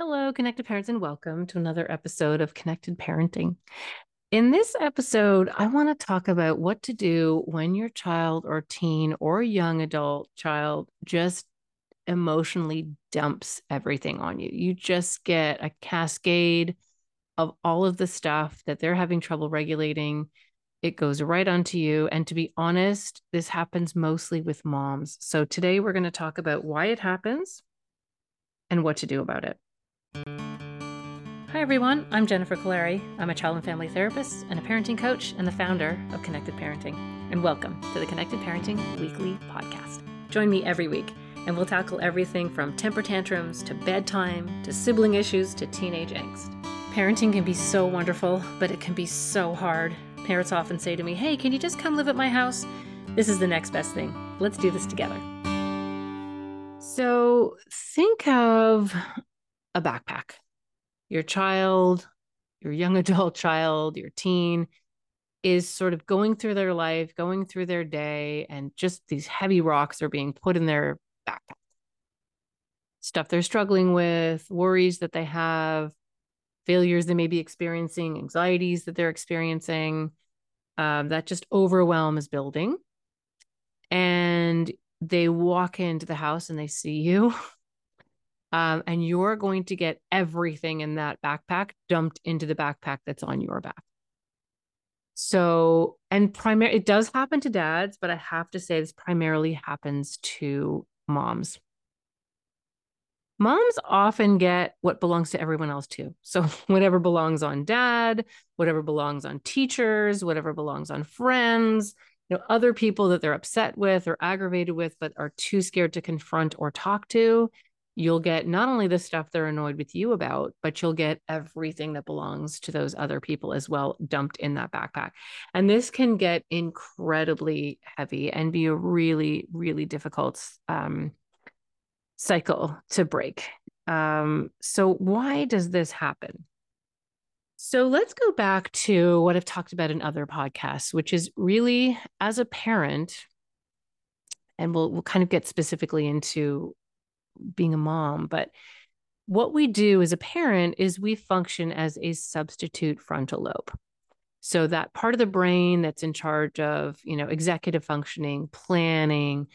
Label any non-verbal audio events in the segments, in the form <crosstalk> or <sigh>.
Hello, connected parents, and welcome to another episode of Connected Parenting. In this episode, I want to talk about what to do when your child or teen or young adult child just emotionally dumps everything on you. You just get a cascade of all of the stuff that they're having trouble regulating. It goes right onto you. And to be honest, this happens mostly with moms. So today we're going to talk about why it happens and what to do about it. Hi, everyone. I'm Jennifer Kolari. I'm a child and family therapist and a parenting coach and the founder of Connected Parenting. And welcome to the Connected Parenting Weekly Podcast. Join me every week, and we'll tackle everything from temper tantrums to bedtime to sibling issues to teenage angst. Parenting can be so wonderful, but it can be so hard. Parents often say to me, Hey, can you just come live at my house? This is the next best thing. Let's do this together. So think of a backpack your child, your young <laughs> adult child, your teen is sort of going through their life, going through their day, and just these heavy rocks are being put in their backpack. Stuff they're struggling with, worries that they have, failures they may be experiencing, anxieties that they're experiencing, um, that just overwhelm is building. And they walk into the house and they see you <laughs> Um, and you're going to get everything in that backpack dumped into the backpack that's on your back. So, and primary, it does happen to dads, but I have to say this primarily happens to moms. Moms often get what belongs to everyone else too. So, <laughs> whatever belongs on dad, whatever belongs on teachers, whatever belongs on friends, you know, other people that they're upset with or aggravated with, but are too scared to confront or talk to, you'll get not only the stuff they're annoyed with you about, but you'll get everything that belongs to those other people as well dumped in that backpack. And this can get incredibly heavy and be a really, really difficult um, cycle to break. Um, so, why does this happen? So, let's go back to what I've talked about in other podcasts, which is really as a parent, and we'll, we'll kind of get specifically into being a mom, but what we do as a parent is we function as a substitute frontal lobe. So that part of the brain that's in charge of, you know, executive functioning, planning,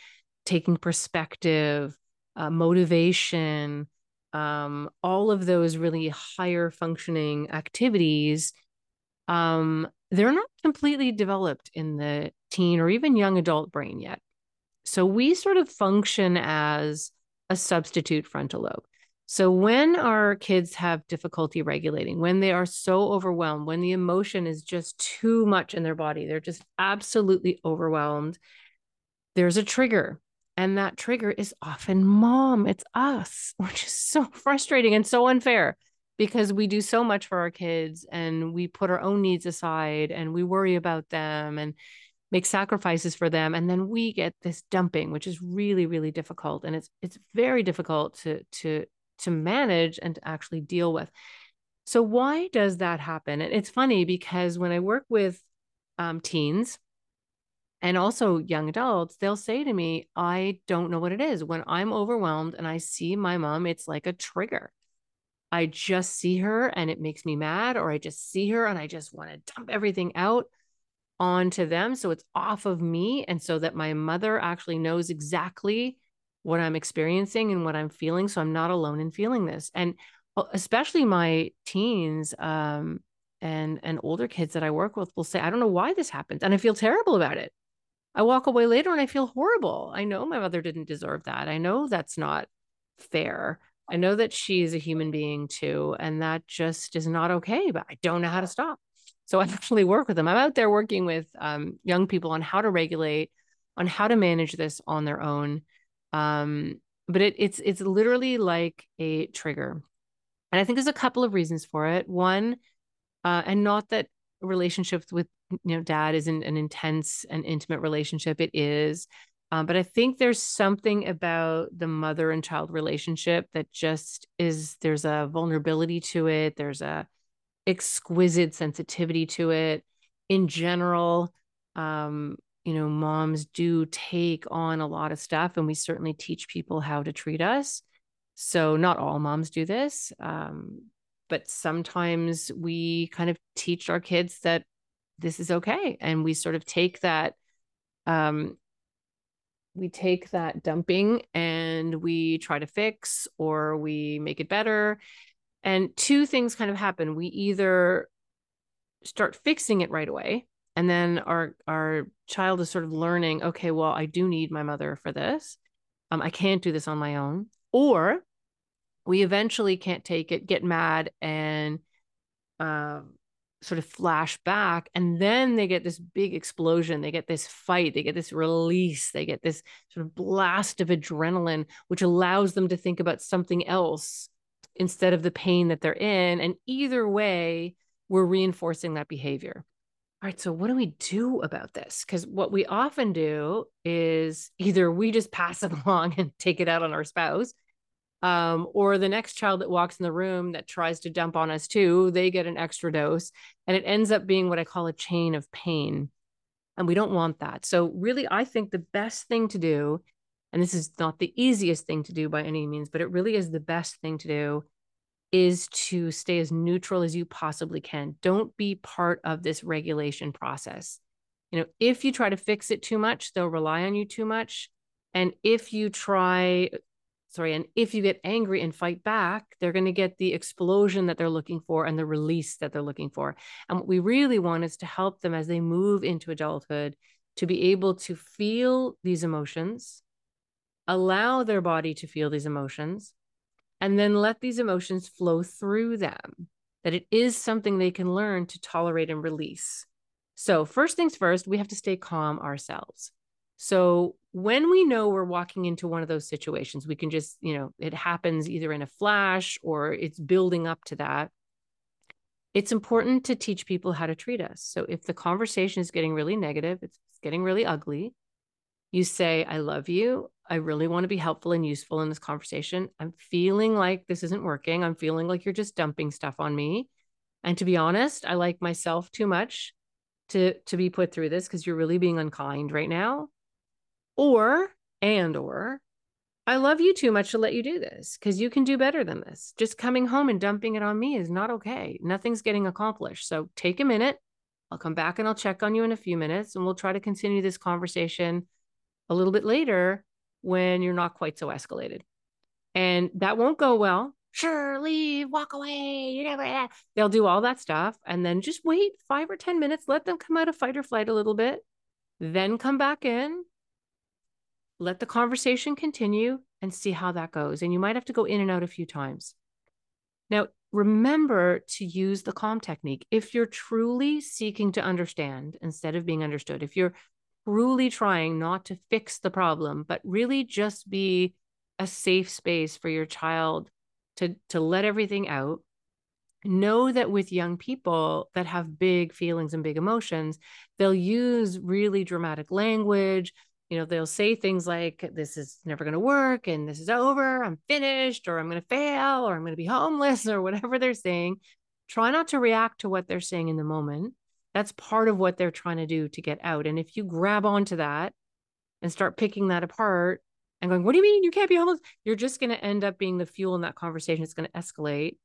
taking perspective, uh, motivation, um, all of those really higher functioning activities, um, they're not completely developed in the teen or even young adult brain yet. So we sort of function as a substitute frontal lobe. So when our kids have difficulty regulating, when they are so overwhelmed, when the emotion is just too much in their body, they're just absolutely overwhelmed, there's a trigger. And that trigger is often mom, it's us, <laughs> which is so frustrating and so unfair because we do so much for our kids and we put our own needs aside and we worry about them and make sacrifices for them and then we get this dumping which is really really difficult and it's it's very difficult to to to manage and to actually deal with. So why does that happen? And it's funny because when i work with um, teens and also young adults they'll say to me i don't know what it is. When i'm overwhelmed and i see my mom it's like a trigger. I just see her and it makes me mad or i just see her and i just want to dump everything out onto them. So it's off of me. And so that my mother actually knows exactly what I'm experiencing and what I'm feeling. So I'm not alone in feeling this. And especially my teens um, and, and older kids that I work with will say, I don't know why this happened. And I feel terrible about it. I walk away later and I feel horrible. I know my mother didn't deserve that. I know that's not fair. I know that she is a human being too. And that just is not okay, but I don't know how to stop. So I <laughs> actually work with them. I'm out there working with um, young people on how to regulate, on how to manage this on their own. Um, but it, it's it's literally like a trigger, and I think there's a couple of reasons for it. One, uh, and not that relationships with you know dad isn't an intense and intimate relationship. It is. Um, but I think there's something about the mother and child relationship that just is there's a vulnerability to it. There's a exquisite sensitivity to it. In general, um, you know, moms do take on a lot of stuff, and we certainly teach people how to treat us. So, not all moms do this, um, but sometimes we kind of teach our kids that this is okay. And we sort of take that, um, we take that dumping and we try to fix or we make it better. And two things kind of happen. We either start fixing it right away and then our our child is sort of learning okay well i do need my mother for this. Um, i can't do this on my own. Or we eventually can't take it get mad and uh, sort of flash back and then they get this big explosion. They get this fight. They get this release. They get this sort of blast of adrenaline which allows them to think about something else instead of the pain that they're in and either way we're reinforcing that behavior all right, so what do we do about this? Because what we often do is either we just pass it <laughs> along and take it out on our spouse, um, or the next child that walks in the room that tries to dump on us too, they get an extra dose. And it ends up being what I call a chain of pain. And we don't want that. So, really, I think the best thing to do, and this is not the easiest thing to do by any means, but it really is the best thing to do, is to stay as neutral as you possibly can. Don't be part of this regulation process. You know, if you try to fix it too much, they'll rely on you too much. And if you try, sorry, and if you get angry and fight back, they're going to get the explosion that they're looking for and the release that they're looking for. And what we really want is to help them as they move into adulthood to be able to feel these emotions, allow their body to feel these emotions, and then let these emotions flow through them, that it is something they can learn to tolerate and release. So, first things first, we have to stay calm ourselves. So, when we know we're walking into one of those situations, we can just, you know, it happens either in a flash or it's building up to that. It's important to teach people how to treat us. So, if the conversation is getting really negative, it's getting really ugly, you say, I love you. I really want to be helpful and useful in this conversation. I'm feeling like this isn't working. I'm feeling like you're just dumping stuff on me. And to be honest, I like myself too much to to be put through this because you're really being unkind right now. Or and or I love you too much to let you do this because you can do better than this. Just coming home and dumping it on me is not okay. Nothing's getting accomplished. So take a minute. I'll come back and I'll check on you in a few minutes and we'll try to continue this conversation a little bit later when you're not quite so escalated. And that won't go well. Sure, leave, walk away. You never. They'll do all that stuff, and then just wait five or ten minutes. Let them come out of fight or flight a little bit, then come back in. Let the conversation continue and see how that goes. And you might have to go in and out a few times. Now, remember to use the calm technique if you're truly seeking to understand instead of being understood. If you're truly trying not to fix the problem, but really just be a safe space for your child to to let everything out. Know that with young people that have big feelings and big emotions they'll use really dramatic language. You know they'll say things like this is never going to work and this is over i'm finished or i'm going to fail or i'm going to be homeless <laughs> or whatever they're saying. Try not to react to what they're saying in the moment that's part of what they're trying to do to get out. And if you grab onto that and start picking that apart and going, What do you mean you can't be homeless? You're just going to end up being the fuel in that conversation. It's going to escalate.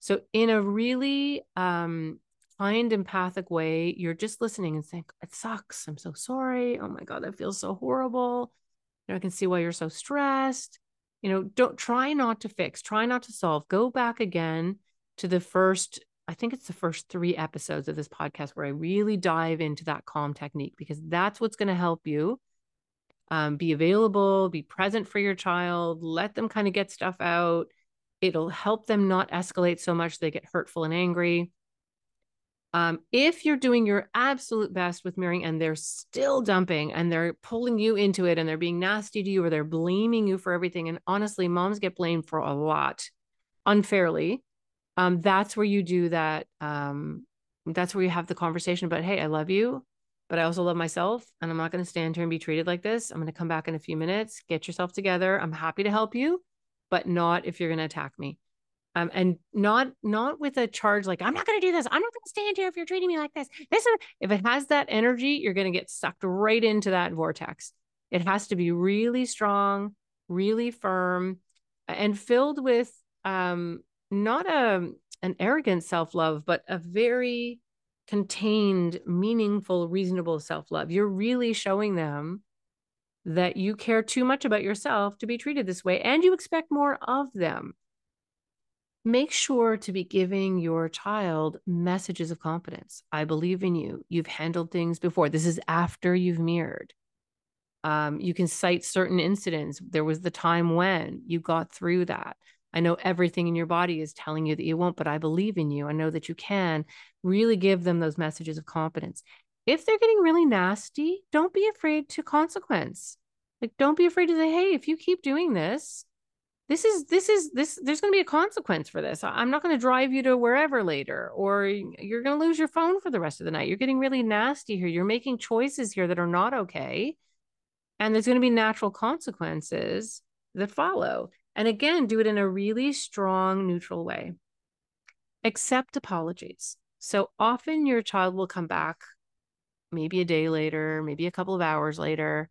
So, in a really um, kind, empathic way, you're just listening and saying, It sucks. I'm so sorry. Oh my God, that feels so horrible. You know, I can see why you're so stressed. You know, don't try not to fix, try not to solve. Go back again to the first I think it's the first three episodes of this podcast where I really dive into that calm technique because that's what's going to help you um, be available, be present for your child, let them kind of get stuff out. It'll help them not escalate so much they get hurtful and angry. Um, if you're doing your absolute best with mirroring and they're still dumping and they're pulling you into it and they're being nasty to you or they're blaming you for everything, and honestly, moms get blamed for a lot unfairly um, that's where you do that. Um, that's where you have the conversation about, hey, I love you, but I also love myself, and I'm not going to stand here and be treated like this. I'm going to come back in a few minutes. Get yourself together. I'm happy to help you, but not if you're going to attack me. Um, and not not with a charge like I'm not going to do this. I'm not going to stand here if you're treating me like this. This is if it has that energy, you're going to get sucked right into that vortex. It has to be really strong, really firm, and filled with um, not a an arrogant self-love, but a very contained, meaningful, reasonable self-love. You're really showing them that you care too much about yourself to be treated this way and you expect more of them. Make sure to be giving your child messages of confidence. I believe in you. You've handled things before. This is after you've mirrored. Um, you can cite certain incidents. There was the time when you got through that. I know everything in your body is telling you that you won't, but I believe in you. I know that you can. Really give them those messages of confidence. If they're getting really nasty, don't be afraid to consequence. Like, don't be afraid to say, hey, if you keep doing this, this is this is this there's going to be a consequence for this i'm not going to drive you to wherever later or you're going to lose your phone for the rest of the night you're getting really nasty here you're making choices here that are not okay and there's going to be natural consequences that follow. And again, do it in a really strong, neutral way. Accept apologies. So often your child will come back maybe a day later, maybe a couple of hours later,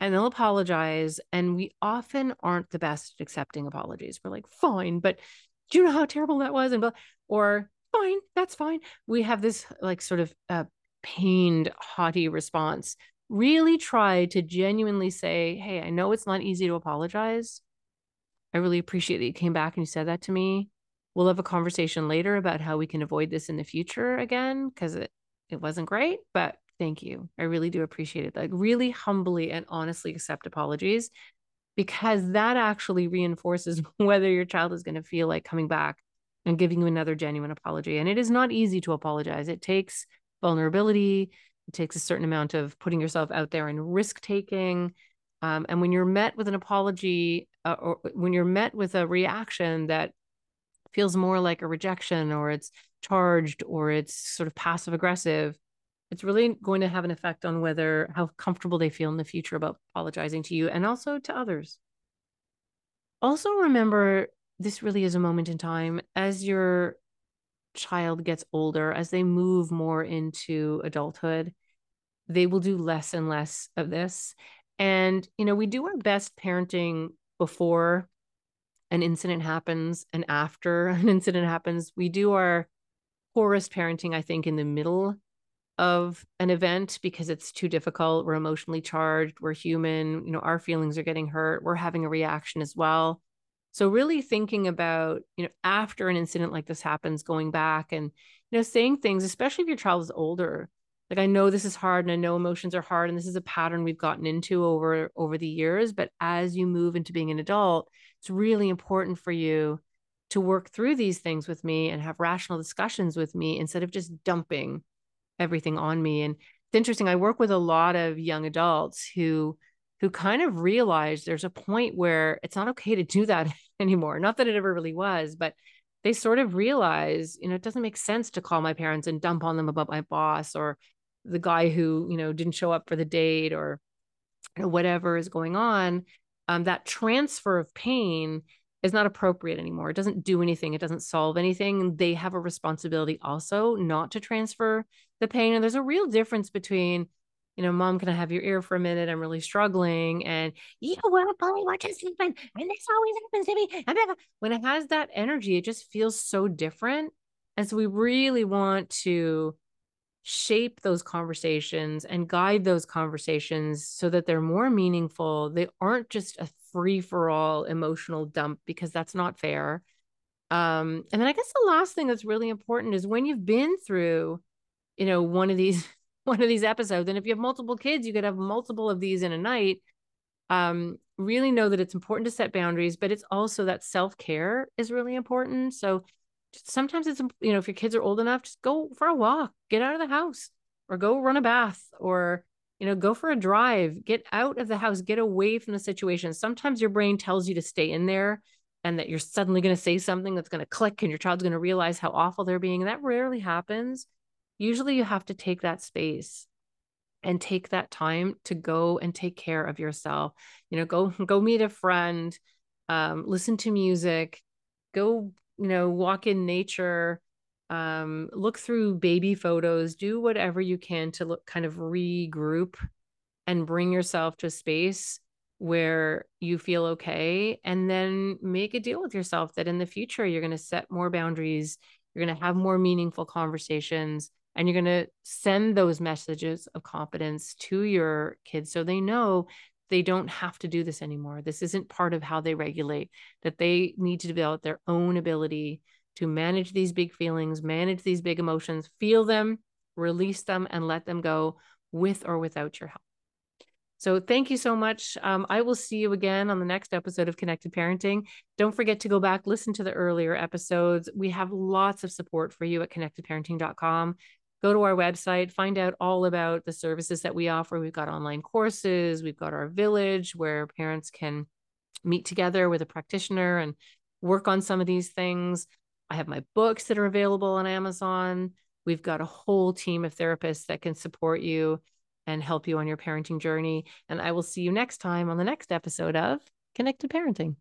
and they'll apologize. And we often aren't the best at accepting apologies. We're like, fine, but do you know how terrible that was? And or fine, that's fine. We have this like sort of uh, pained, haughty response really try to genuinely say, Hey, I know it's not easy to apologize. I really appreciate that you came back and you said that to me. We'll have a conversation later about how we can avoid this in the future again because it, it wasn't great, but thank you. I really do appreciate it. Like, really humbly and honestly accept apologies because that actually reinforces <laughs> whether your child is going to feel like coming back and giving you another genuine apology. And it is not easy to apologize, it takes vulnerability, it takes a certain amount of putting yourself out there and risk taking. Um, and when you're met with an apology uh, or when you're met with a reaction that feels more like a rejection or it's charged or it's sort of passive aggressive, it's really going to have an effect on whether how comfortable they feel in the future about apologizing to you and also to others. Also, remember this really is a moment in time as your child gets older, as they move more into adulthood, they will do less and less of this. And, you know, we do our best parenting before an incident happens and after <laughs> an incident happens. We do our poorest parenting, I think, in the middle of an event because it's too difficult. We're emotionally charged. We're human. You know, our feelings are getting hurt. We're having a reaction as well. So really thinking about, you know, after an incident like this happens, going back and, you know, saying things, especially if your child is older, like I know this is hard and I know emotions are hard and this is a pattern we've gotten into over over the years, but as you move into being an adult, it's really important for you to work through these things with me and have rational discussions with me instead of just dumping everything on me. And it's interesting, I work with a lot of young adults who who kind of realize there's a point where it's not okay to do that <laughs> anymore. Not that it ever really was, but they sort of realize, you know, it doesn't make sense to call my parents and dump on them about my boss or the guy who, you know, didn't show up for the date or, or whatever is going on. Um, that transfer of pain is not appropriate anymore. It doesn't do anything. It doesn't solve anything. They have a responsibility also not to transfer the pain. And there's a real difference between you know, mom, can I have your ear for a minute? I'm really struggling. And you won't believe what just happened. And this always happens to me. When it has that energy, it just feels so different. And so we really want to shape those conversations and guide those conversations so that they're more meaningful. They aren't just a free for all emotional dump because that's not fair. Um, and then I guess the last thing that's really important is when you've been through, you know, one of these <laughs> one of these episodes. And if you have multiple kids, you could have multiple of these in a night. Um, really know that it's important to set boundaries, but it's also that self care is really important. So sometimes it's, you know, if your kids are old enough, just go for a walk, get out of the house, or go run a bath, or, you know, go for a drive, get out of the house, get away from the situation. Sometimes your brain tells you to stay in there and that you're suddenly going to say something that's going to click and your child's going to realize how awful they're being. And that rarely happens usually you have to take that space and take that time to go and take care of yourself you know go go meet a friend um, listen to music go you know walk in nature um, look through baby photos do whatever you can to look kind of regroup and bring yourself to a space where you feel okay and then make a deal with yourself that in the future you're going to set more boundaries you're going to have more meaningful conversations and you're going to send those messages of confidence to your kids so they know they don't have to do this anymore this isn't part of how they regulate that they need to develop their own ability to manage these big feelings manage these big emotions feel them release them and let them go with or without your help so thank you so much. Um, I will see you again on the next episode of Connected Parenting. Don't forget to go back, listen to the earlier episodes. We have lots of support for you at connectedparenting.com. Go to our website, find out all about the services that we offer. We've got online courses, we've got our village where parents can meet together with a practitioner and work on some of these things. I have my books that are available on Amazon. We've got a whole team of therapists that can support you and help you on your parenting journey. And I will see you next time on the next episode of Connected Parenting.